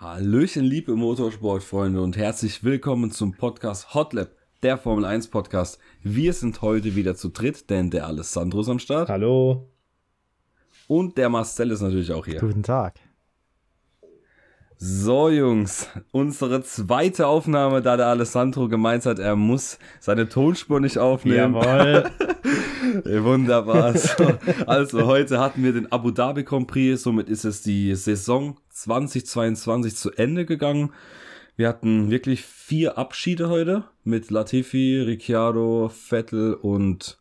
Hallöchen, liebe Motorsportfreunde und herzlich willkommen zum Podcast Hotlap, der Formel 1 Podcast. Wir sind heute wieder zu dritt, denn der Alessandro ist am Start. Hallo. Und der Marcel ist natürlich auch hier. Guten Tag. So, Jungs, unsere zweite Aufnahme, da der Alessandro gemeint hat, er muss seine Tonspur nicht aufnehmen. Jawohl. Wunderbar. So, also, heute hatten wir den Abu Dhabi Grand Prix, somit ist es die Saison 2022 zu Ende gegangen. Wir hatten wirklich vier Abschiede heute mit Latifi, Ricciardo, Vettel und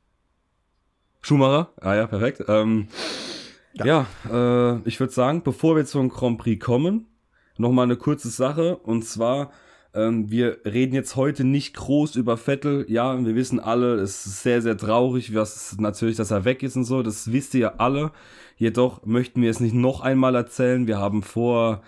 Schumacher. Ah ja, perfekt. Ähm, ja, ja äh, ich würde sagen, bevor wir zum Grand Prix kommen, nochmal eine kurze Sache. Und zwar, ähm, wir reden jetzt heute nicht groß über Vettel. Ja, wir wissen alle, es ist sehr, sehr traurig, was natürlich, dass er weg ist und so. Das wisst ihr ja alle. Jedoch möchten wir es nicht noch einmal erzählen. Wir haben vor,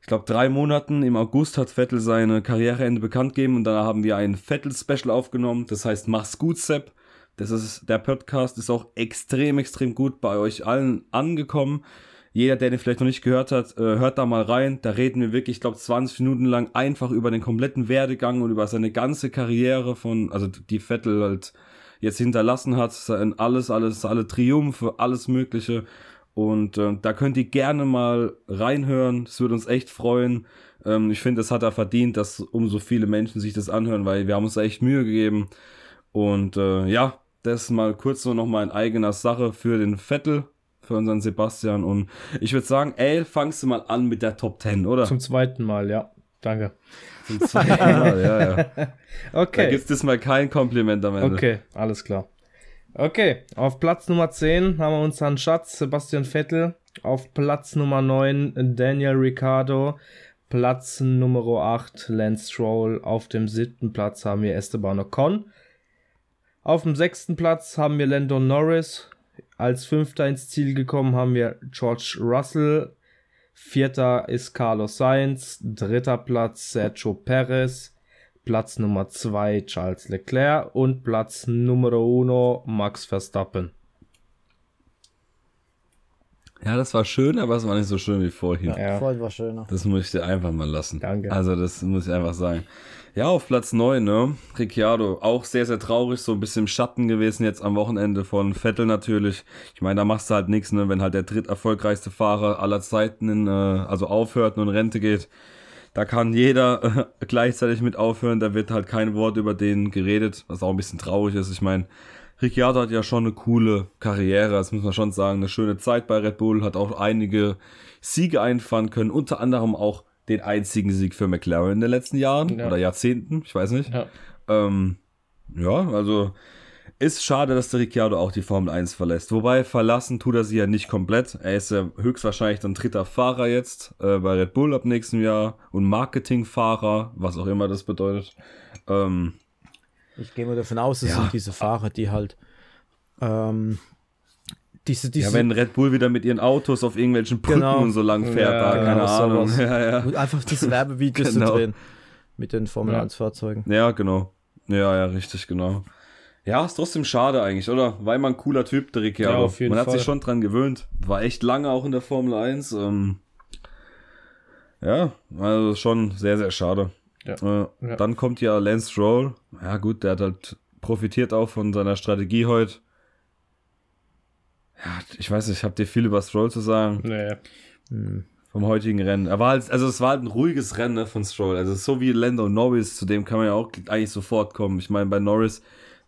ich glaube, drei Monaten im August hat Vettel seine Karriereende bekannt gegeben und dann haben wir ein Vettel-Special aufgenommen. Das heißt, mach's gut, Sepp. Das ist, der Podcast ist auch extrem, extrem gut bei euch allen angekommen. Jeder, der den vielleicht noch nicht gehört hat, äh, hört da mal rein. Da reden wir wirklich, ich glaube, 20 Minuten lang einfach über den kompletten Werdegang und über seine ganze Karriere von, also die Vettel halt jetzt hinterlassen hat, alles, alles, alle Triumphe, alles Mögliche. Und äh, da könnt ihr gerne mal reinhören. Das würde uns echt freuen. Ähm, ich finde, das hat er verdient, dass umso viele Menschen sich das anhören, weil wir haben uns echt Mühe gegeben. Und äh, ja, das mal kurz so nochmal in eigener Sache für den Vettel für unseren Sebastian. Und ich würde sagen, ey, fangst du mal an mit der Top 10, oder? Zum zweiten Mal, ja. Danke. Zum zweiten Mal, ja, ja. Okay. Da gibt es mal kein Kompliment am Ende. Okay, alles klar. Okay, auf Platz Nummer 10 haben wir unseren Schatz Sebastian Vettel. Auf Platz Nummer 9 Daniel Ricciardo. Platz Nummer 8 Lance Stroll. Auf dem siebten Platz haben wir Esteban Ocon. Auf dem sechsten Platz haben wir Landon Norris. Als Fünfter ins Ziel gekommen haben wir George Russell. Vierter ist Carlos Sainz. Dritter Platz Sergio Perez. Platz Nummer zwei Charles Leclerc. Und Platz Nummer uno Max Verstappen. Ja, das war schön, aber es war nicht so schön wie vorhin. Ja, vorhin war schöner. Das muss ich dir einfach mal lassen. Danke. Also, das muss ich einfach sagen. Ja, auf Platz 9, ne? Ricciardo, auch sehr, sehr traurig, so ein bisschen im Schatten gewesen jetzt am Wochenende von Vettel natürlich. Ich meine, da machst du halt nichts, ne? Wenn halt der dritterfolgreichste Fahrer aller Zeiten in, äh, also aufhört und in Rente geht. Da kann jeder äh, gleichzeitig mit aufhören, da wird halt kein Wort über den geredet, was auch ein bisschen traurig ist. Ich meine, Ricciardo hat ja schon eine coole Karriere, das muss man schon sagen, eine schöne Zeit bei Red Bull, hat auch einige Siege einfahren können, unter anderem auch den einzigen Sieg für McLaren in den letzten Jahren ja. oder Jahrzehnten, ich weiß nicht. Ja. Ähm, ja, also ist schade, dass der Ricciardo auch die Formel 1 verlässt. Wobei verlassen tut er sie ja nicht komplett. Er ist ja höchstwahrscheinlich dann dritter Fahrer jetzt äh, bei Red Bull ab nächstem Jahr und Marketingfahrer, was auch immer das bedeutet. Ähm, ich gehe mal davon aus, es ja. sind diese Fahrer, die halt ähm, diese, diese, ja, wenn Red Bull wieder mit ihren Autos auf irgendwelchen Brücken genau. und so lang fährt, ja, da, genau, keine Ahnung. Ja, ja. Und einfach diese Werbevideos genau. zu drehen mit den Formel 1 Fahrzeugen. Ja, genau. Ja, ja, richtig, genau. Ja, ist trotzdem schade eigentlich, oder? Weil man ein cooler Typ, der Ricciardo. Ja, auf jeden man hat Fall. sich schon dran gewöhnt. War echt lange auch in der Formel 1. Ähm, ja, also schon sehr, sehr schade. Ja. Äh. Dann kommt ja Lance Stroll. Ja, gut, der hat halt profitiert auch von seiner Strategie heute. Ja, ich weiß nicht, habt ihr viel über Stroll zu sagen? Nee. Hm. Vom heutigen Rennen. Er war halt, also es war halt ein ruhiges Rennen ne, von Stroll. Also so wie Lando Norris, zu dem kann man ja auch eigentlich sofort kommen. Ich meine, bei Norris,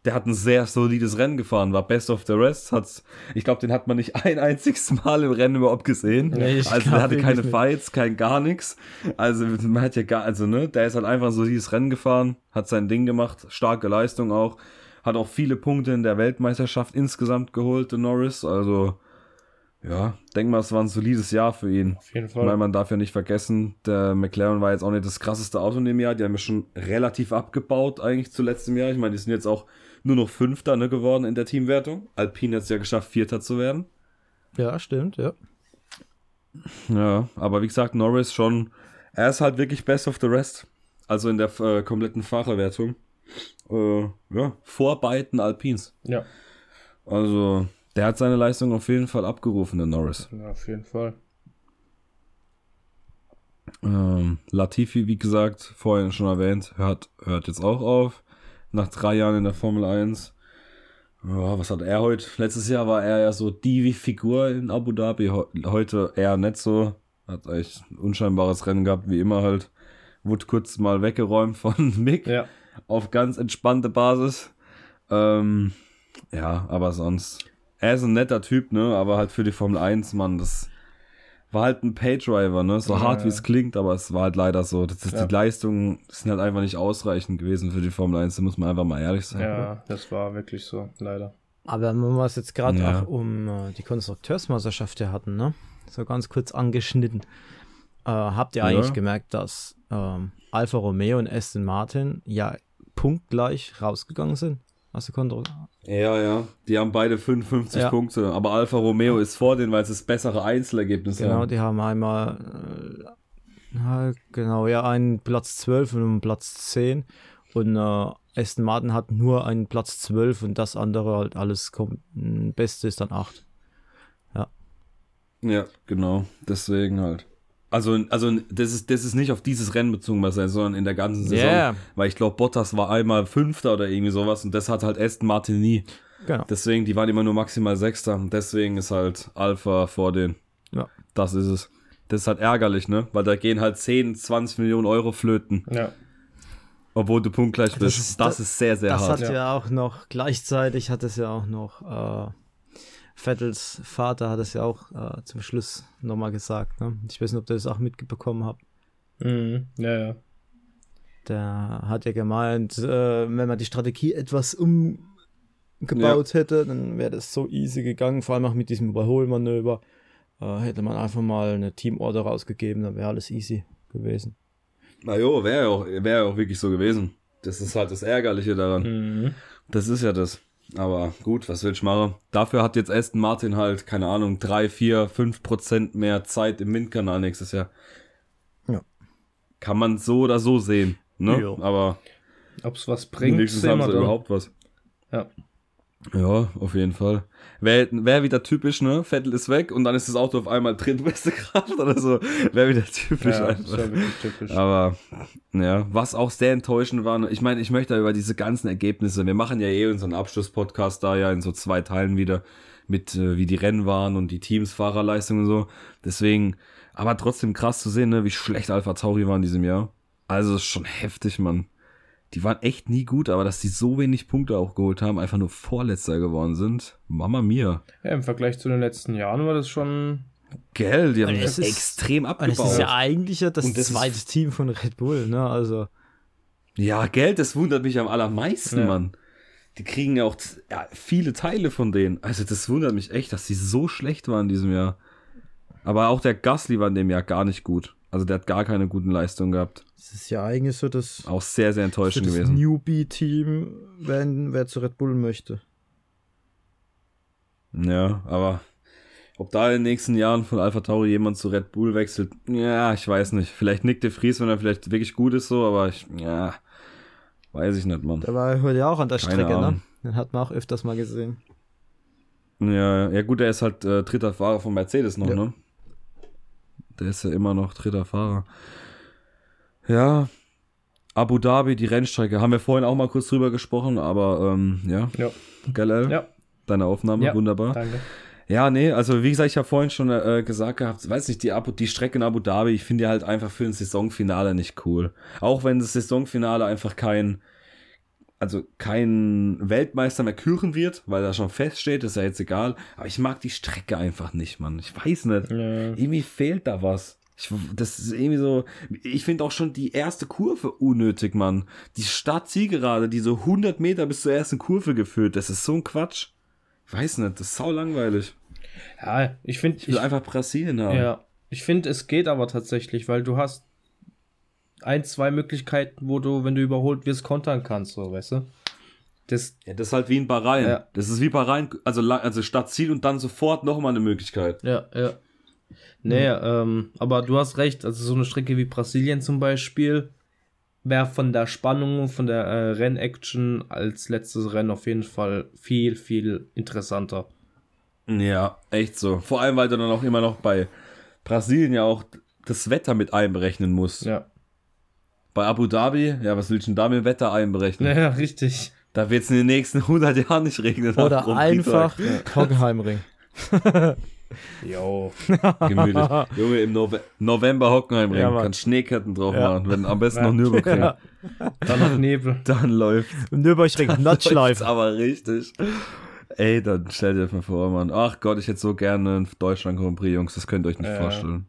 der hat ein sehr solides Rennen gefahren, war Best of the Rest, hat's, ich glaube, den hat man nicht ein einziges Mal im Rennen überhaupt gesehen. Nee, also der hatte keine Fights, kein gar nichts. Also man hat ja gar, also ne, der ist halt einfach so dieses Rennen gefahren, hat sein Ding gemacht, starke Leistung auch, hat auch viele Punkte in der Weltmeisterschaft insgesamt geholt, der Norris, also ja, denk mal, es war ein solides Jahr für ihn. Auf jeden Fall. Weil man darf ja nicht vergessen, der McLaren war jetzt auch nicht das krasseste Auto in dem Jahr. Die haben ja schon relativ abgebaut eigentlich zu letztem Jahr. Ich meine, die sind jetzt auch nur noch Fünfter ne, geworden in der Teamwertung. Alpine hat es ja geschafft, Vierter zu werden. Ja, stimmt, ja. Ja, aber wie gesagt, Norris schon, er ist halt wirklich best of the rest. Also in der äh, kompletten Fahrerwertung. Äh, ja, vor beiden Alpins. Ja. Also, der hat seine Leistung auf jeden Fall abgerufen, der Norris. Ja, auf jeden Fall. Ähm, Latifi, wie gesagt, vorhin schon erwähnt, hört, hört jetzt auch auf. Nach drei Jahren in der Formel 1. Ja, was hat er heute? Letztes Jahr war er ja so die Figur in Abu Dhabi. Heute eher nicht so. Hat eigentlich ein unscheinbares Rennen gehabt, wie immer halt. Wurde kurz mal weggeräumt von Mick. Ja. Auf ganz entspannte Basis. Ähm, ja, aber sonst. Er ist ein netter Typ, ne? Aber halt für die Formel 1, Mann, das war halt ein Paydriver, ne? So Ja, hart wie es klingt, aber es war halt leider so. Das ist, Ja. Die Leistungen sind halt einfach nicht ausreichend gewesen für die Formel 1, da muss man einfach mal ehrlich sein. Ja, das war wirklich so, leider. Aber wenn wir es jetzt gerade Ja. auch um äh, die Konstrukteursmeisterschaft hier hatten, ne? So ganz kurz angeschnitten. Äh, habt ihr Ja. eigentlich gemerkt, dass ähm, Alfa Romeo und Aston Martin ja punktgleich rausgegangen sind? Aus der Kontrolle. Ja, ja. Die haben beide 55 Ja. Punkte, aber Alfa Romeo ist vor denen, weil es das bessere Einzelergebnis Genau, haben. die haben einmal, äh, ja, genau, ja, einen Platz 12 und einen Platz 10. Und äh, Aston Martin hat nur einen Platz 12 und das andere halt alles kommt. m, Beste ist dann 8. Ja, genau. Deswegen halt. Also, also das ist, das ist nicht auf dieses Rennen bezogen, was er, sondern in der ganzen Saison. Ja. Weil ich glaube, Bottas war einmal Fünfter oder irgendwie sowas und das hat halt Aston Martin nie. Genau. Deswegen, die waren immer nur maximal Sechster. Und deswegen ist halt Alpha vor denen. Ja. Das ist es. Das ist halt ärgerlich, ne? Weil da gehen halt 10, 20 Millionen Euro flöten, Ja. obwohl du punktgleich bist. ist- das ist sehr, sehr Das hart. hat ja. auch noch, gleichzeitig hat es ja auch noch, äh, Vettels Vater hat es ja auch äh, zum Schluss nochmal gesagt. Ne? Ich weiß nicht, ob ihr das auch mitbekommen habt. Mhm. Ja, ja. Der hat ja gemeint, äh, wenn man die Strategie etwas umgebaut hätte, dann wäre das so easy gegangen, vor allem auch mit diesem Überholmanöver. Äh, hätte man einfach mal eine Teamorder rausgegeben, dann wäre alles easy gewesen. Na jo, wäre ja auch, wär ja auch wirklich so gewesen. Das ist halt das Ärgerliche daran. Mhm. Das ist ja das. Aber gut, was will ich machen? Dafür hat jetzt Aston Martin halt, keine Ahnung, 3, 4, 5 Prozent mehr Zeit im Windkanal nächstes Jahr. Ja. Kann man so oder so sehen. Ne? Jo. Aber Ob es was bringt, wenigstens haben wir sie dann. überhaupt was. Ja. Ja, auf jeden Fall. Wäre wär wieder typisch, ne? Vettel ist weg und dann ist das Auto auf einmal drittbeste Kraft oder so. Wäre wieder typisch Ja, einfach. typisch. Aber ja, was auch sehr enttäuschend war, ich meine, ich möchte über diese ganzen Ergebnisse, wir machen ja eh unseren Abschlusspodcast da ja in so zwei Teilen wieder mit, äh, wie die Rennen waren und die Teams, Fahrerleistung und so. Deswegen, aber trotzdem krass zu sehen, ne, wie schlecht Alpha Tauri war in diesem Jahr. Also ist schon heftig, Mann. Die waren echt nie gut, aber dass die so wenig Punkte auch geholt haben, einfach nur Vorletzter geworden sind. Mama mia. Ja, im Vergleich zu den letzten Jahren war das schon. Gell, die haben das es ist- extrem Und abgebaut. es ist ja eigentlich ja das, das zweite Team von Red Bull, ne? Also, Ja, Geld, das wundert mich am allermeisten, Ja. Mann. Die kriegen ja auch ja, viele Teile von denen. Also das wundert mich echt, dass die so schlecht waren in diesem Jahr. Aber auch der Gasly war in dem Jahr gar nicht gut. Also der hat gar keine guten Leistungen gehabt. Es ist ja eigentlich so das, Auch sehr, sehr so enttäuschend das gewesen. Newbie-Team, wenn wer zu Red Bull möchte. Ja, aber ob da in den nächsten Jahren von Alpha Tauri jemand zu Red Bull wechselt, ja, ich weiß nicht. Vielleicht Nick de Vries, wenn er vielleicht wirklich gut ist so, aber ich, ja, weiß ich nicht, Mann. Der war heute ja auch an der Keine Strecke, ne? Ahnung. Den hat man auch öfters mal gesehen. Ja, ja gut, er ist halt äh, dritter Fahrer von Mercedes noch, Ja. ne? Der ist ja immer noch dritter Fahrer. Ja, Abu Dhabi, die Rennstrecke, haben wir vorhin auch mal kurz drüber gesprochen, aber ähm, ja, Ja. geil, El? Ja, deine Aufnahme, Ja, wunderbar. danke. Ja, nee, also wie gesagt, ich habe vorhin schon äh, gesagt gehabt, weiß nicht, die, Abu, die Strecke in Abu Dhabi, ich finde die halt einfach für ein Saisonfinale nicht cool. Auch wenn das Saisonfinale einfach kein, also kein Weltmeister mehr küren wird, weil da schon feststeht, ist ja jetzt egal. Aber ich mag die Strecke einfach nicht, Mann. Ich weiß nicht. Ja. Irgendwie fehlt da was. Ich, das ist irgendwie so. Ich finde auch schon die erste Kurve unnötig, Mann. Die Startzielgerade, die so 100 Meter bis zur ersten Kurve geführt, das ist so ein Quatsch. Ich weiß nicht, das ist sau langweilig. ja, ich finde, Ich will einfach Brasilien haben. Ja, ich finde, es geht aber tatsächlich, weil du hast ein, zwei Möglichkeiten, wo du, wenn du überholt wirst, kontern kannst, so, weißt du? Das, Ja, das ist halt wie in Bahrain. Ja. Das ist wie Bahrain, also, also statt Ziel und dann sofort nochmal eine Möglichkeit. ja, ja. Nee, ähm, aber du hast recht, also so eine Strecke wie Brasilien zum Beispiel wäre von der Spannung, von der äh, Rennaction als letztes Rennen auf jeden Fall viel, viel interessanter. Ja, echt so. Vor allem, weil du dann auch immer noch bei Brasilien ja auch das Wetter mit einberechnen musst. Ja. Bei Abu Dhabi, ja, was willst du denn da mit dem Wetter einberechnen? Ja, richtig. Da wird es in den nächsten 100 Jahren nicht regnen. Oder einfach. Hockenheimring. Jo. Gemütlich. Junge, im Nove November Hockenheimring. Ja, Mann. kannst Schneeketten drauf Ja. machen. Wenn am besten Ja. noch Nürburgring. Ja. Dann noch Nebel. Dann läuft Nürburgring, Läuft's Notschleife. aber richtig. Ey, dann stell dir das mal vor, Mann. Ach Gott, ich hätte so gerne einen Deutschland Grand Prix, Jungs. Das könnt ihr euch nicht Ja. vorstellen.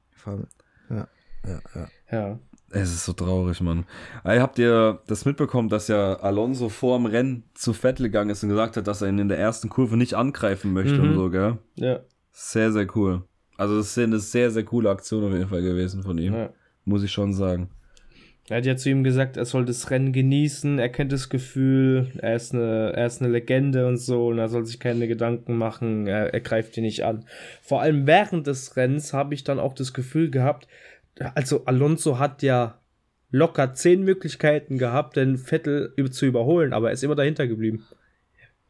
Ja, ja, ja. Ja. Es ist so traurig, Mann. Ey, habt ihr das mitbekommen, dass ja Alonso vor dem Rennen zu Vettel gegangen ist und gesagt hat, dass er ihn in der ersten Kurve nicht angreifen möchte Mhm. und so, gell? Ja. Sehr, sehr cool. Also das ist eine sehr, sehr coole Aktion auf jeden Fall gewesen von ihm. ja. Muss ich schon sagen. Er hat ja zu ihm gesagt, er soll das Rennen genießen, er kennt das Gefühl, er ist eine, er ist eine Legende und so und er soll sich keine Gedanken machen, er, er greift ihn nicht an. Vor allem während des Rennens habe ich dann auch das Gefühl gehabt, also Alonso hat ja locker zehn Möglichkeiten gehabt, den Vettel zu überholen, aber er ist immer dahinter geblieben.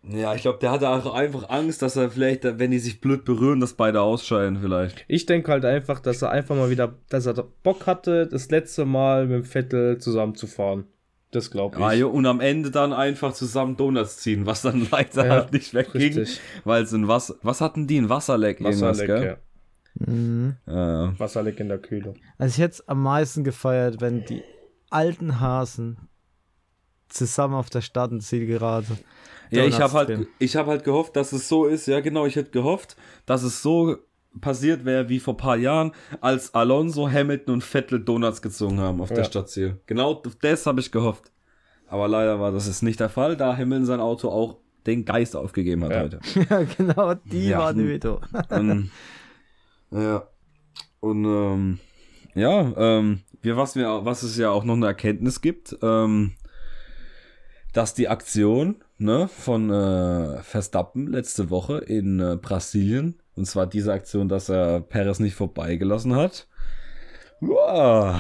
Ja, ich glaube, der hatte auch einfach Angst, dass er vielleicht, wenn die sich blöd berühren, dass beide ausscheiden vielleicht. Ich denke halt einfach, dass er einfach mal wieder, dass er Bock hatte, das letzte Mal mit dem Vettel zusammenzufahren. Das glaube ich. Ah, jo, und am Ende dann einfach zusammen Donuts ziehen, was dann leider Ja, halt nicht wegging, richtig. weil es ein Wasser, was hatten die, ein Wasserleck, irgendwas, Wasserleck, gell? ja. Mhm. Ja, ja. Wasserleck in der Kühlung. Also ich hätte es am meisten gefeiert, wenn die alten Hasen zusammen auf der Start- und Zielgerade. Ja, ich habe halt, ich habe halt gehofft, dass es so ist. Ja, genau, ich hätte gehofft, dass es so passiert wäre wie vor paar Jahren, als Alonso, Hamilton und Vettel Donuts gezogen haben auf der Ja. Stadtziel. Genau das habe ich gehofft. Aber leider war das ist nicht der Fall, da Hamilton sein Auto auch den Geist aufgegeben hat Ja. heute. ja, genau, die Ja, waren hm. wieder. ähm, ja. Und ähm, ja, ähm, wir, was, wir, was es ja auch noch eine Erkenntnis gibt, ähm, dass die Aktion ne, von äh, Verstappen letzte Woche in äh, Brasilien, und zwar diese Aktion, dass er Perez nicht vorbeigelassen hat, wow,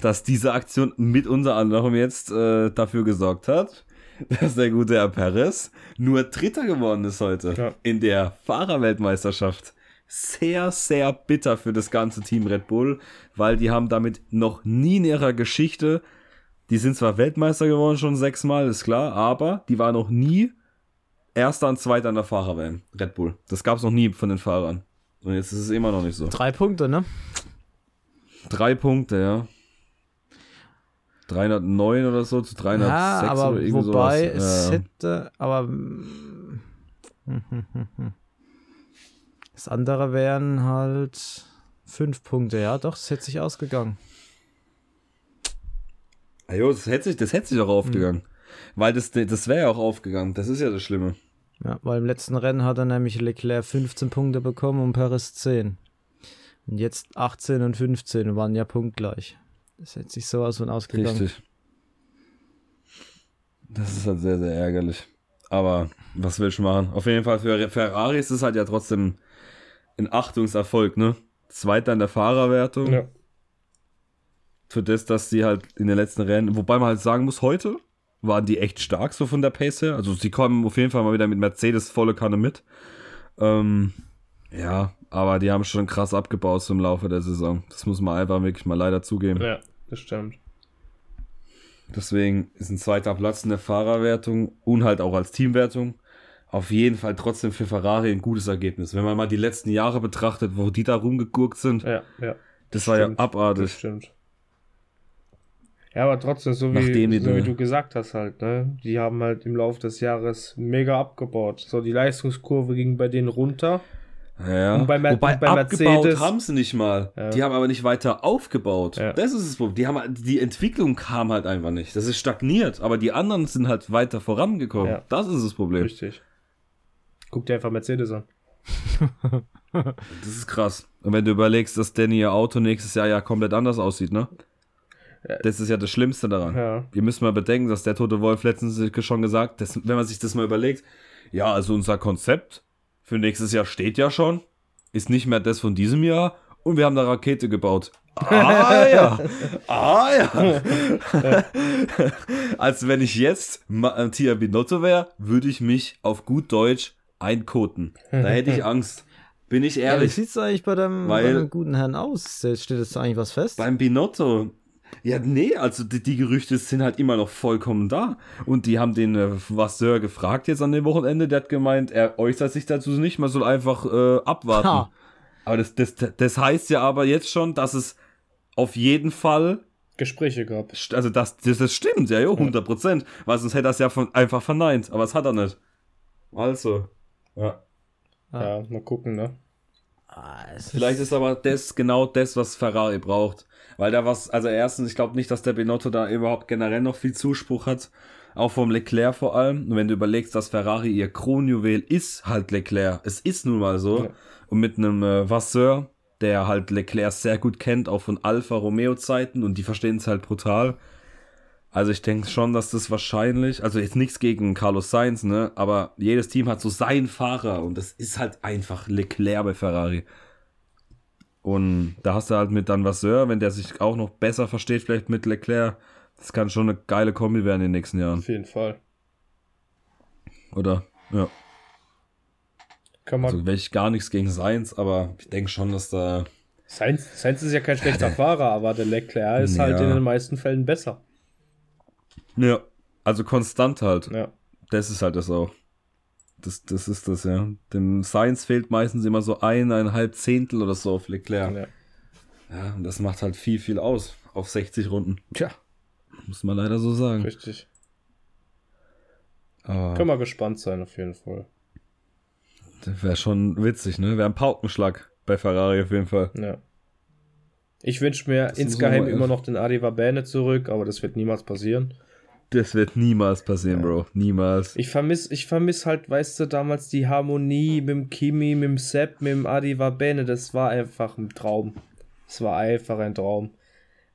dass diese Aktion mit unter anderem jetzt äh, dafür gesorgt hat, dass der gute Herr Perez nur Dritter geworden ist heute Ja. in der Fahrerweltmeisterschaft. Sehr, sehr bitter für das ganze Team Red Bull, weil die haben damit noch nie in ihrer Geschichte, die sind zwar Weltmeister geworden schon sechsmal, ist klar, aber die waren noch nie Erster und Zweiter in der Fahrerwelt, Red Bull. Das gab es noch nie von den Fahrern. Und jetzt ist es immer noch nicht so. Drei Punkte, ne? Drei Punkte, ja. 309 oder so zu 306 ja, aber oder irgend wobei sowas. es Ja. hätte, aber mm, das andere wären halt fünf Punkte, ja, doch, es hätte sich ausgegangen. Ah, jo, das hätte sich, das hätte sich auch aufgegangen. Weil das, das wäre ja auch aufgegangen. Das ist ja das Schlimme. Ja, weil im letzten Rennen hat er nämlich Leclerc 15 Punkte bekommen und Perez 10. Und jetzt 18 und 15 waren ja punktgleich. Das hätte sich sowas von ausgegangen. Richtig. Das ist halt sehr, sehr ärgerlich. Aber was will ich machen? Auf jeden Fall für Ferrari ist es halt ja trotzdem ein Achtungserfolg, ne? Zweiter in der Fahrerwertung. Ja. Für das, dass sie halt in den letzten Rennen, wobei man halt sagen muss, heute waren die echt stark so von der Pace her. Also sie kommen auf jeden Fall mal wieder mit Mercedes volle Kanne mit. Ähm, ja, aber die haben schon krass abgebaut so im Laufe der Saison. Das muss man einfach wirklich mal leider zugeben. ja, das stimmt. Deswegen ist ein zweiter Platz in der Fahrerwertung und halt auch als Teamwertung auf jeden Fall trotzdem für Ferrari ein gutes Ergebnis. Wenn man mal die letzten Jahre betrachtet, wo die da rumgegurkt sind, Ja, ja. das war ja stimmt. Das abartig. stimmt. Ja, aber trotzdem, so wie, so wie du gesagt hast halt, ne? Die haben halt im Laufe des Jahres mega abgebaut. So, die Leistungskurve ging bei denen runter. Ja. Und bei Mer- Wobei bei abgebaut Mercedes- haben sie nicht mal. Ja. Die haben aber nicht weiter aufgebaut. Ja. Das ist das Problem. Die, haben, die Entwicklung kam halt einfach nicht. Das ist stagniert. Aber die anderen sind halt weiter vorangekommen. Ja. Das ist das Problem. Richtig. Guck dir einfach Mercedes an. Das ist krass. Und wenn du überlegst, dass Danny ihr Auto nächstes Jahr ja komplett anders aussieht, ne? Das ist ja das Schlimmste daran. Ja. Wir müssen mal bedenken, dass der Tote Wolf letztens schon gesagt, dass, wenn man sich das mal überlegt, ja, also unser Konzept für nächstes Jahr steht ja schon, ist nicht mehr das von diesem Jahr und wir haben da Rakete gebaut. Ah ja, ah ja. Als wenn ich jetzt Mattia Binotto wäre, würde ich mich auf gut Deutsch einkoten. Da hätte ich Angst. Bin ich Ja, wie ehrlich. sieht es eigentlich bei Weil- bei dem guten Herrn aus? Steht jetzt eigentlich was fest? Beim Binotto. Ja, nee, also die, die Gerüchte sind halt immer noch vollkommen da. Und die haben den äh, Vasseur gefragt jetzt an dem Wochenende. Der hat gemeint, er äußert sich dazu nicht, man soll einfach äh, abwarten. Ha. Aber das, das, das heißt ja aber jetzt schon, dass es auf jeden Fall, Gespräche gab. also das, das, das stimmt, ja, jo, 100 Prozent. Weil sonst hätte er es ja von, einfach verneint. Aber das hat er nicht. Also, ja. Ja, mal gucken, ne? Vielleicht ist aber das genau das, was Ferrari braucht. Weil da was, also erstens, ich glaube nicht, dass der Binotto da überhaupt generell noch viel Zuspruch hat. Auch vom Leclerc vor allem. Und wenn du überlegst, dass Ferrari ihr Kronjuwel ist halt Leclerc. Es ist nun mal so. Ja. Und mit einem äh, Vasseur, der halt Leclerc sehr gut kennt, auch von Alfa Romeo Zeiten und die verstehen es halt brutal. Also ich denke schon, dass das wahrscheinlich, also jetzt nichts gegen Carlos Sainz, ne, aber jedes Team hat so seinen Fahrer und das ist halt einfach Leclerc bei Ferrari. Und da hast du halt mit dann Vasseur, wenn der sich auch noch besser versteht, vielleicht mit Leclerc, das kann schon eine geile Kombi werden in den nächsten Jahren, Auf jeden Fall. oder? Ja. Kann man. Also wäre ich gar nichts gegen Sainz, aber ich denke schon, dass da Sainz, Sainz ist ja kein schlechter Fahrer, aber der Leclerc ist halt Ja. in den meisten Fällen besser. Ja, also konstant halt. Ja. Das ist halt das auch. Das, das ist das, ja. Dem Science fehlt meistens immer so eineinhalb Zehntel oder so auf Leclerc. ja. Ja, und das macht halt viel, viel aus auf 60 Runden. Tja. Muss man leider so sagen. Richtig. Aber Können wir gespannt sein, auf jeden Fall. das wäre schon witzig, ne? Wäre ein Paukenschlag bei Ferrari auf jeden Fall. Ja. Ich wünsche mir Das insgeheim immer noch den Adi Vabene zurück, aber das wird niemals passieren. Das wird niemals passieren, Bro. Niemals. Ich vermiss, ich vermiss halt, weißt du, damals die Harmonie mit dem Kimi, mit dem Sepp, mit dem Adi Vabene. Das war einfach ein Traum. Es war einfach ein Traum.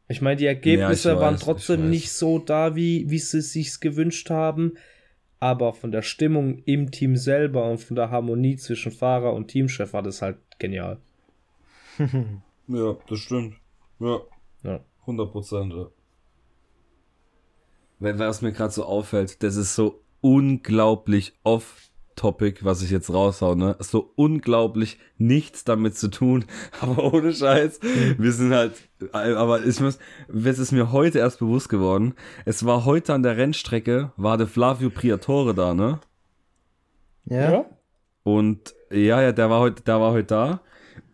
Ich meine, die Ergebnisse Ja, waren weiß, ich trotzdem nicht so da, wie, wie sie sich's gewünscht haben. Aber von der Stimmung im Team selber und von der Harmonie zwischen Fahrer und Teamchef war das halt genial. Ja, das stimmt. Ja. Ja. 100 Prozent, ja. Wenn was mir gerade so auffällt, das ist so unglaublich off-topic, was ich jetzt raushau, ne? So unglaublich nichts damit zu tun, aber ohne Scheiß. Wir sind halt, aber ich muss, es ist mir heute erst bewusst geworden. Es war heute an der Rennstrecke, war der Flavio Priatore da, ne? Ja? Und ja, ja, der war heute, der war heute da.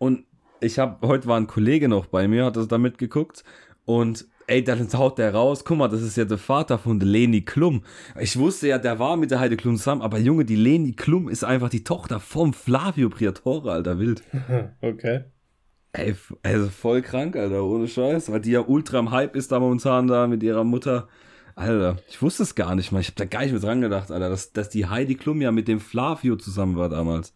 Und ich habe, heute war ein Kollege noch bei mir, hat das da mitgeguckt. Und ey, dann haut der raus, guck mal, das ist ja der Vater von Leni Klum. Ich wusste ja, der war mit der Heide Klum zusammen, aber Junge, die Leni Klum ist einfach die Tochter vom Flavio Priatore, Alter, wild. Okay. Ey, also voll krank, Alter, ohne Scheiß, weil die ja ultra im Hype ist da momentan da mit ihrer Mutter. Alter, ich wusste es gar nicht mal. Ich habe da gar nicht mit dran gedacht, Alter, dass, dass die Heidi Klum ja mit dem Flavio zusammen war damals.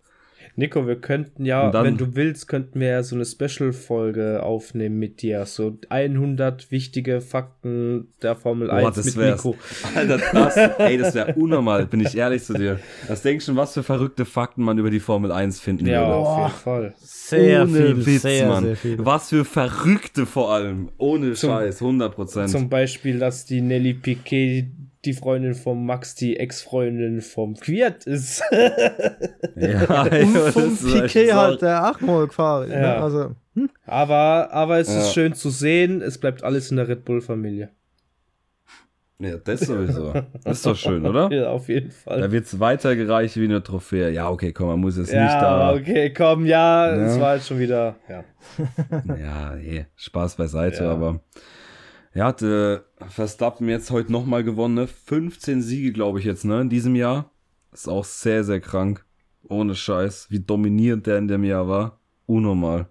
Nico, wir könnten ja, dann- wenn du willst, könnten wir ja so eine Special-Folge aufnehmen mit dir. So 100 wichtige Fakten der Formel Boah, 1 das mit wär's. Nico. Alter, das, ey, das wäre unnormal, bin ich ehrlich zu dir. Das denkst schon, was für verrückte Fakten man über die Formel 1 finden Ja, würde. auf jeden Fall. Sehr Ohne viel, Witz, sehr, Mann. sehr viel. Was für verrückte vor allem. Ohne Zum- Scheiß, 100 Prozent. Zum Beispiel, dass die Nelly Piquet die Freundin vom Max, die Ex-Freundin vom Quiert ist. Ja, Und vom das ist echt Piquet halt der Achmol gefahren. Ja. Ne? Also, aber, aber es Ja. ist schön zu sehen, es bleibt alles in der Red Bull-Familie. Ja, das sowieso. Das ist doch schön, oder? Ja, auf jeden Fall. Da wird's weitergereicht wie eine Trophäe. Ja, okay, komm, man muss jetzt nicht ja, da. okay, komm, ja, Ja. es war jetzt schon wieder, ja. Ja, eh, Spaß beiseite, Ja. aber. Er hat äh, Verstappen jetzt heute nochmal gewonnen, ne? 15 Siege, glaube ich, jetzt, ne? In diesem Jahr. Ist auch sehr, sehr krank. Ohne Scheiß. Wie dominierend der in dem Jahr war. Unnormal.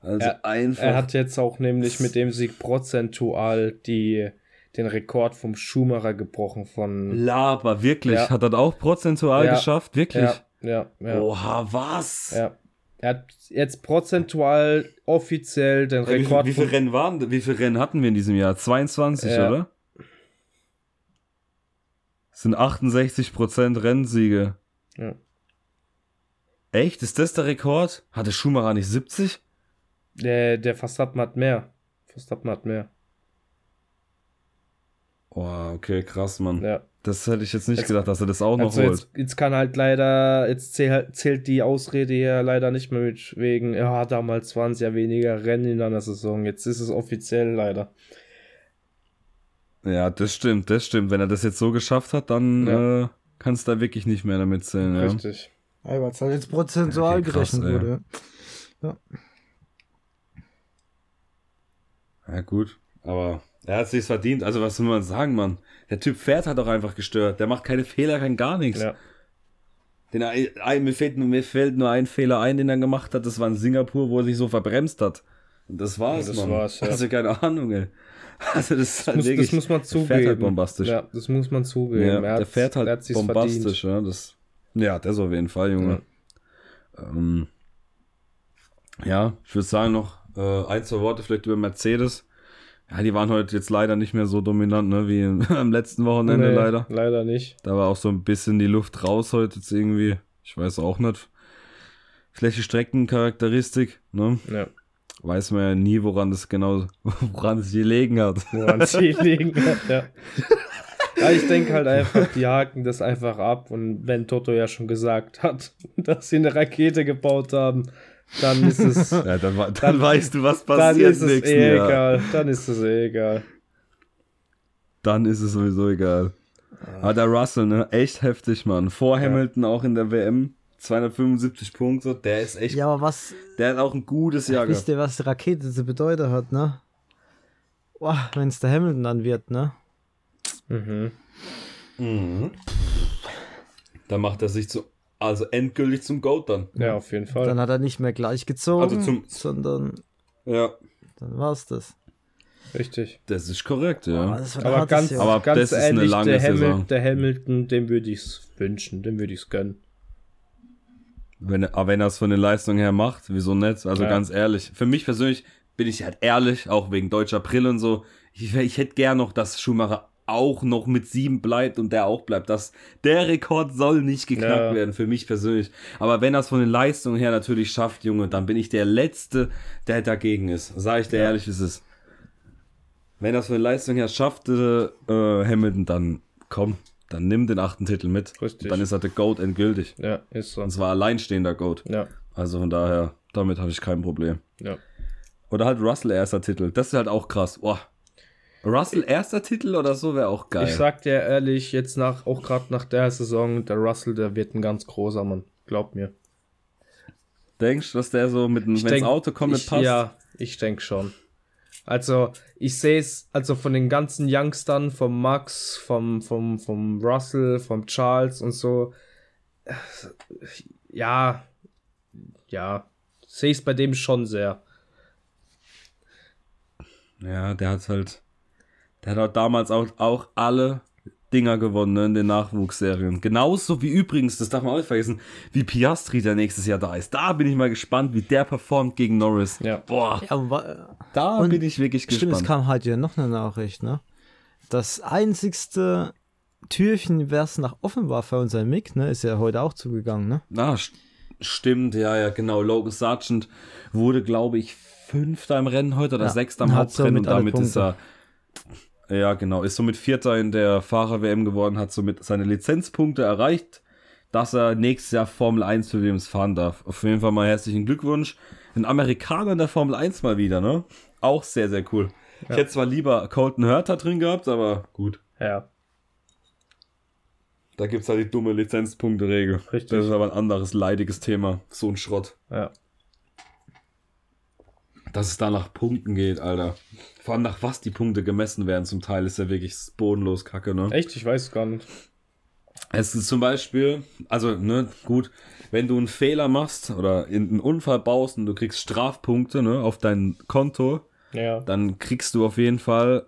Also Er- einfach. Er hat jetzt auch nämlich mit dem Sieg prozentual die, den Rekord vom Schumacher gebrochen von. Laber, wirklich. Ja. Hat er auch prozentual Ja. geschafft? Wirklich? Ja, ja, ja. Oha, was? ja. Er hat jetzt prozentual offiziell den Ja, wie, viel, Rekord wie viele Rennen waren, wie viele Rennen hatten wir in diesem Jahr? 22, Ja. oder? Das sind 68% Rennsiege. Ja. Echt? Ist das der Rekord? Hatte Schumacher nicht 70? Der, der Verstappen hat mehr. Verstappen hat mehr. Oh, okay, krass, Mann. Ja. Das hätte ich jetzt nicht gedacht, dass er das auch noch Also holt. jetzt, jetzt kann halt leider, jetzt zählt, zählt die Ausrede hier leider nicht mehr mit wegen, ja, damals waren es ja weniger Rennen in einer Saison. Jetzt ist es offiziell leider. Ja, das stimmt, das stimmt. Wenn er das jetzt so geschafft hat, dann Ja. äh, kannst du da wirklich nicht mehr damit zählen. Ja. Richtig. Ja, weil es halt jetzt prozentual Okay, krass, gerechnet ey. wurde. ja, gut. Aber er hat sich's verdient. Also, was will man sagen, Mann? Der Typ fährt halt auch einfach gestört. Der macht keine Fehler, kein gar nichts. Ja. Den, ein, mir, fällt, nur- mir fällt nur ein Fehler ein, den er gemacht hat. Das war in Singapur, wo er sich so verbremst hat. Und das war's, Das Mann. war's, ja. Also, keine Ahnung, ey. Also, das ist halt Muss, wirklich. das muss man der zugeben. fährt halt bombastisch. Ja, das muss man zugeben. Ja, Er der fährt halt bombastisch, ja. Das, ja, das auf jeden Fall, Junge. Ähm, ja, ich würde sagen noch äh, ein, zwei Worte vielleicht über Mercedes. Ja, die waren heute jetzt leider nicht mehr so dominant, ne, wie am letzten Wochenende Nee, leider. Leider nicht. Da war auch so ein bisschen die Luft raus heute jetzt irgendwie. Ich weiß auch nicht. Die Streckencharakteristik, ne? Ja. Weiß man ja nie, woran das genau, woran es gelegen hat. Woran sie liegen. Ja. ja, ich denke halt einfach, die haken das einfach ab. Und wenn Toto ja schon gesagt hat, dass sie eine Rakete gebaut haben, dann ist es, Ja, dann, dann, Dann- weißt du, was dann passiert ist es nächsten eh Jahr. egal. Dann ist es eh egal. Dann ist es sowieso egal. Ah. Aber der Russell, ne, echt heftig, Mann. Vor Hamilton auch in der WM. 275 Punkte, der ist echt, Ja, aber was, der hat auch ein gutes Jahr wisst gehabt. ihr, was Rakete zu bedeuten hat, ne? Wenn es der Hamilton dann wird, ne? Mhm. Mhm. Da macht er sich zu, also endgültig zum Goat dann. Ja, auf jeden Fall. Dann hat er nicht mehr gleich gezogen, Also zum- sondern Ja, dann war's das. Richtig. das ist korrekt, ja. Aber, das war ein Aber ganz, Jahr. Aber ganz das ist eine ehrlich, lange der, Hamil der Hamilton, dem würde ich es wünschen, dem würde ich es gönnen. Wenn, er- aber wenn er es von den Leistungen her macht, wieso nicht? Also Ja. ganz ehrlich. Für mich persönlich bin ich halt ehrlich, auch wegen deutscher Brille und so. Ich, ich hätte gern noch, dass Schumacher auch noch mit sieben bleibt und der auch bleibt. Das, der Rekord soll nicht geknackt Ja. werden, für mich persönlich. Aber wenn es von den Leistungen her natürlich schafft, Junge, dann bin ich der Letzte, der dagegen ist. Sag ich dir ehrlich, wie es ist. Wenn es von den Leistungen her schafft, äh, äh, Hamilton, dann komm, dann nimm den achten Titel mit. Richtig. Dann ist er der Goat endgültig. Ja, ist so. Und zwar alleinstehender Goat. Ja, Also von daher, damit habe ich kein Problem. ja. Oder halt Russell erster Titel. Das ist halt auch krass. Boah. Russell erster Titel oder so wäre auch geil. Ich sag dir ehrlich, jetzt nach, auch gerade nach der Saison, der Russell, der wird ein ganz großer Mann. Glaub mir. Denkst du, dass der so mit dem denk- Auto kommt, ich, passt? Ja, ich denke schon. Also, ich sehe es, also von den ganzen Youngstern, vom Max, vom, vom, vom Russell, vom Charles und so, ja, ja, sehe ich es bei dem schon sehr. Ja, der hat halt. Der hat damals auch, auch alle Dinger gewonnen ne, in den Nachwuchsserien. Genauso wie übrigens, das darf man auch nicht vergessen, wie Piastri, der nächstes Jahr da ist. Da bin ich mal gespannt, wie der performt gegen Norris. Ja. Boah, Ja, und da Und bin ich wirklich Stimmt, es gespannt. kam halt ja noch eine Nachricht, ne? Das einzigste Türchen, wer es nach offen war für unser Mick, ne, ist ja heute auch zugegangen, ne? Na, st stimmt, ja, ja, genau. Logan Sargent wurde, glaube ich, Fünfter im Rennen heute oder Ja, Sechster im Hauptrennen und damit ist er. Ja, genau, ist somit Vierter in der Fahrer-WM geworden, hat somit seine Lizenzpunkte erreicht, dass er nächstes Jahr Formel 1 für Williams fahren darf. Auf jeden Fall mal herzlichen Glückwunsch. Ein Amerikaner in der Formel 1 mal wieder, ne? Auch sehr, sehr cool. Ich hätte zwar lieber Colton Hurter drin gehabt, aber gut. Ja, Da gibt's halt die dumme Lizenzpunkte-Regel. Richtig. Das ist aber ein anderes leidiges Thema. So ein Schrott. ja. Dass es da nach Punkten geht, Alter. Vor allem nach was die Punkte gemessen werden, zum Teil ist ja wirklich bodenlos kacke, ne? Echt? Ich weiß gar nicht. Es ist zum Beispiel, also, ne, gut, wenn du einen Fehler machst oder in einen Unfall baust und du kriegst Strafpunkte, ne, auf dein Konto, Ja. dann kriegst du auf jeden Fall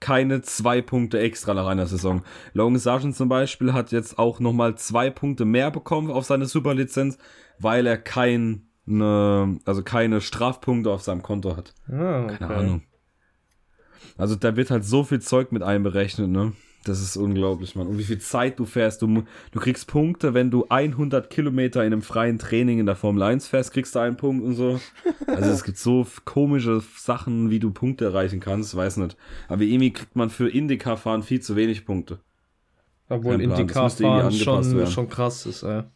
keine zwei Punkte extra nach einer Saison. Logan Sargent zum Beispiel hat jetzt auch nochmal zwei Punkte mehr bekommen auf seine Superlizenz, weil er keine, also keine Strafpunkte auf seinem Konto hat. Ah, okay. Keine Ahnung. Also da wird halt so viel Zeug mit einberechnet, ne? Das ist unglaublich, Mann. Und wie viel Zeit du fährst. Du, du kriegst Punkte, wenn du 100 Kilometer in einem freien Training in der Formel 1 fährst, kriegst du einen Punkt und so. Also es gibt so komische Sachen, wie du Punkte erreichen kannst, weiß nicht. Aber irgendwie kriegt man für Indycar-Fahren viel zu wenig Punkte. Obwohl irgendwie fahren schon, schon krass ist, ey. Ja,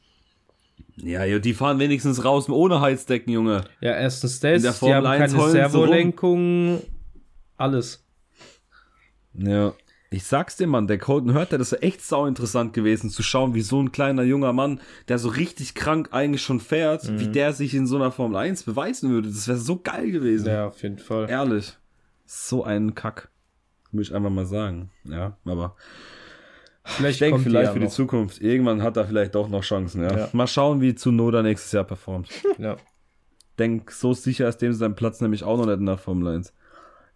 ja, die fahren wenigstens raus ohne Heizdecken, Junge. Ja, erstens In das, der die haben 1 keine. Servolenkung, alles. Ja. Ich sag's dir, Mann, der Colton hört, das ist echt sau interessant gewesen, zu schauen, wie so ein kleiner junger Mann, der so richtig krank eigentlich schon fährt, wie Mhm. der sich in so einer Formel 1 beweisen würde. Das wäre so geil gewesen. Ja, auf jeden Fall. Ehrlich. So ein Kack. Muss ich einfach mal sagen. Ja, aber ich Vielleicht denke kommt vielleicht ja für die noch. Zukunft. Irgendwann hat er vielleicht doch noch Chancen, ja. Ja. Mal schauen, wie Tsunoda nächstes Jahr performt. Ja. Denk, so sicher ist dem sein Platz nämlich auch noch nicht in der Formel 1.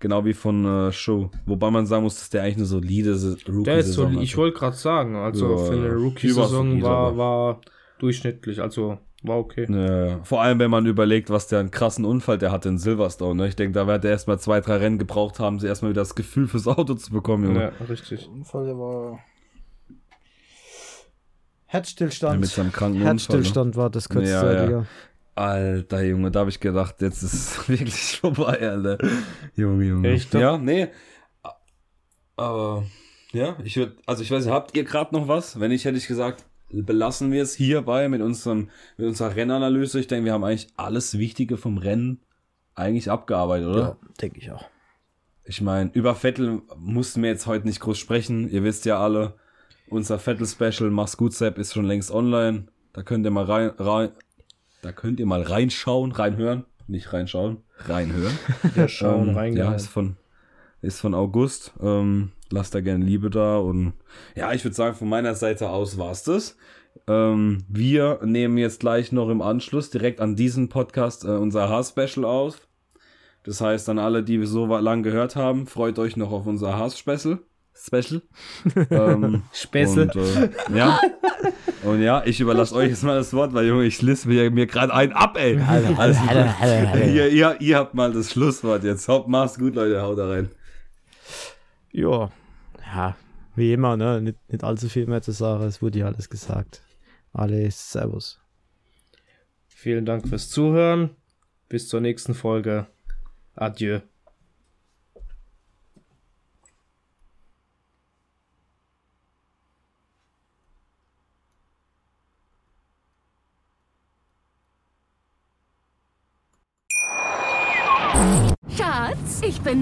Genau wie von äh, Show. Wobei man sagen muss, dass der eigentlich eine solide Rookie Der ist so, Saison ich wollte gerade sagen, also Ja, für eine. Rookie-Saison war, war durchschnittlich, also war okay. Ja. Vor allem, wenn man überlegt, was der einen krassen Unfall der hatte in Silverstone. Ne? Ich denke, da wird er erstmal zwei, drei Rennen gebraucht haben, sie erstmal wieder das Gefühl fürs Auto zu bekommen, Junge. Ja, richtig. Unfall, der war. Ja, Herzstillstand. mit seinem kranken Unfall. Ne? Herzstillstand war das Ja, ja. kurzzeitige. Alter Junge, da habe ich gedacht, jetzt ist es wirklich vorbei, Alter. Junge, Junge. Echt, doch? Ja, nee. Aber, ja, ich würde, also ich weiß nicht, habt ihr gerade noch was? Wenn nicht, hätte ich gesagt, belassen wir es hierbei mit unserem, mit unserer Rennanalyse. Ich denke, wir haben eigentlich alles Wichtige vom Rennen eigentlich abgearbeitet, oder? Ja, denke ich auch. Ich meine, über Vettel mussten wir jetzt heute nicht groß sprechen. Ihr wisst ja alle, unser Vettel-Special Mach's gut, Sepp, ist schon längst online. Da könnt ihr mal rein, rein da könnt ihr mal reinschauen, reinhören. Nicht reinschauen, reinhören. Ja, schauen, Ähm, reingehauen. Ja, ist von, ist von August. Ähm, lasst da gerne Liebe da. Und ja, ich würde sagen, von meiner Seite aus war's das. Ähm, wir nehmen jetzt gleich noch im Anschluss direkt an diesen Podcast äh, unser Haas-Special auf. Das heißt, an alle, die wir so lang gehört haben, freut euch noch auf unser Haas-Special. Special. ähm, Späßle. Und, äh, ja. Und ja, ich überlasse euch jetzt mal das Wort, weil Junge, ich liste mir, mir gerade einen ab, ey. Also, ihr, ihr, ihr habt mal das Schlusswort jetzt. Haut, macht's gut, Leute, haut da rein. Ja, ja, wie immer, ne? Nicht, nicht allzu viel mehr zu sagen, es wurde ja alles gesagt. Alles Servus. Vielen Dank fürs Zuhören. Bis zur nächsten Folge. Adieu. Schatz, ich bin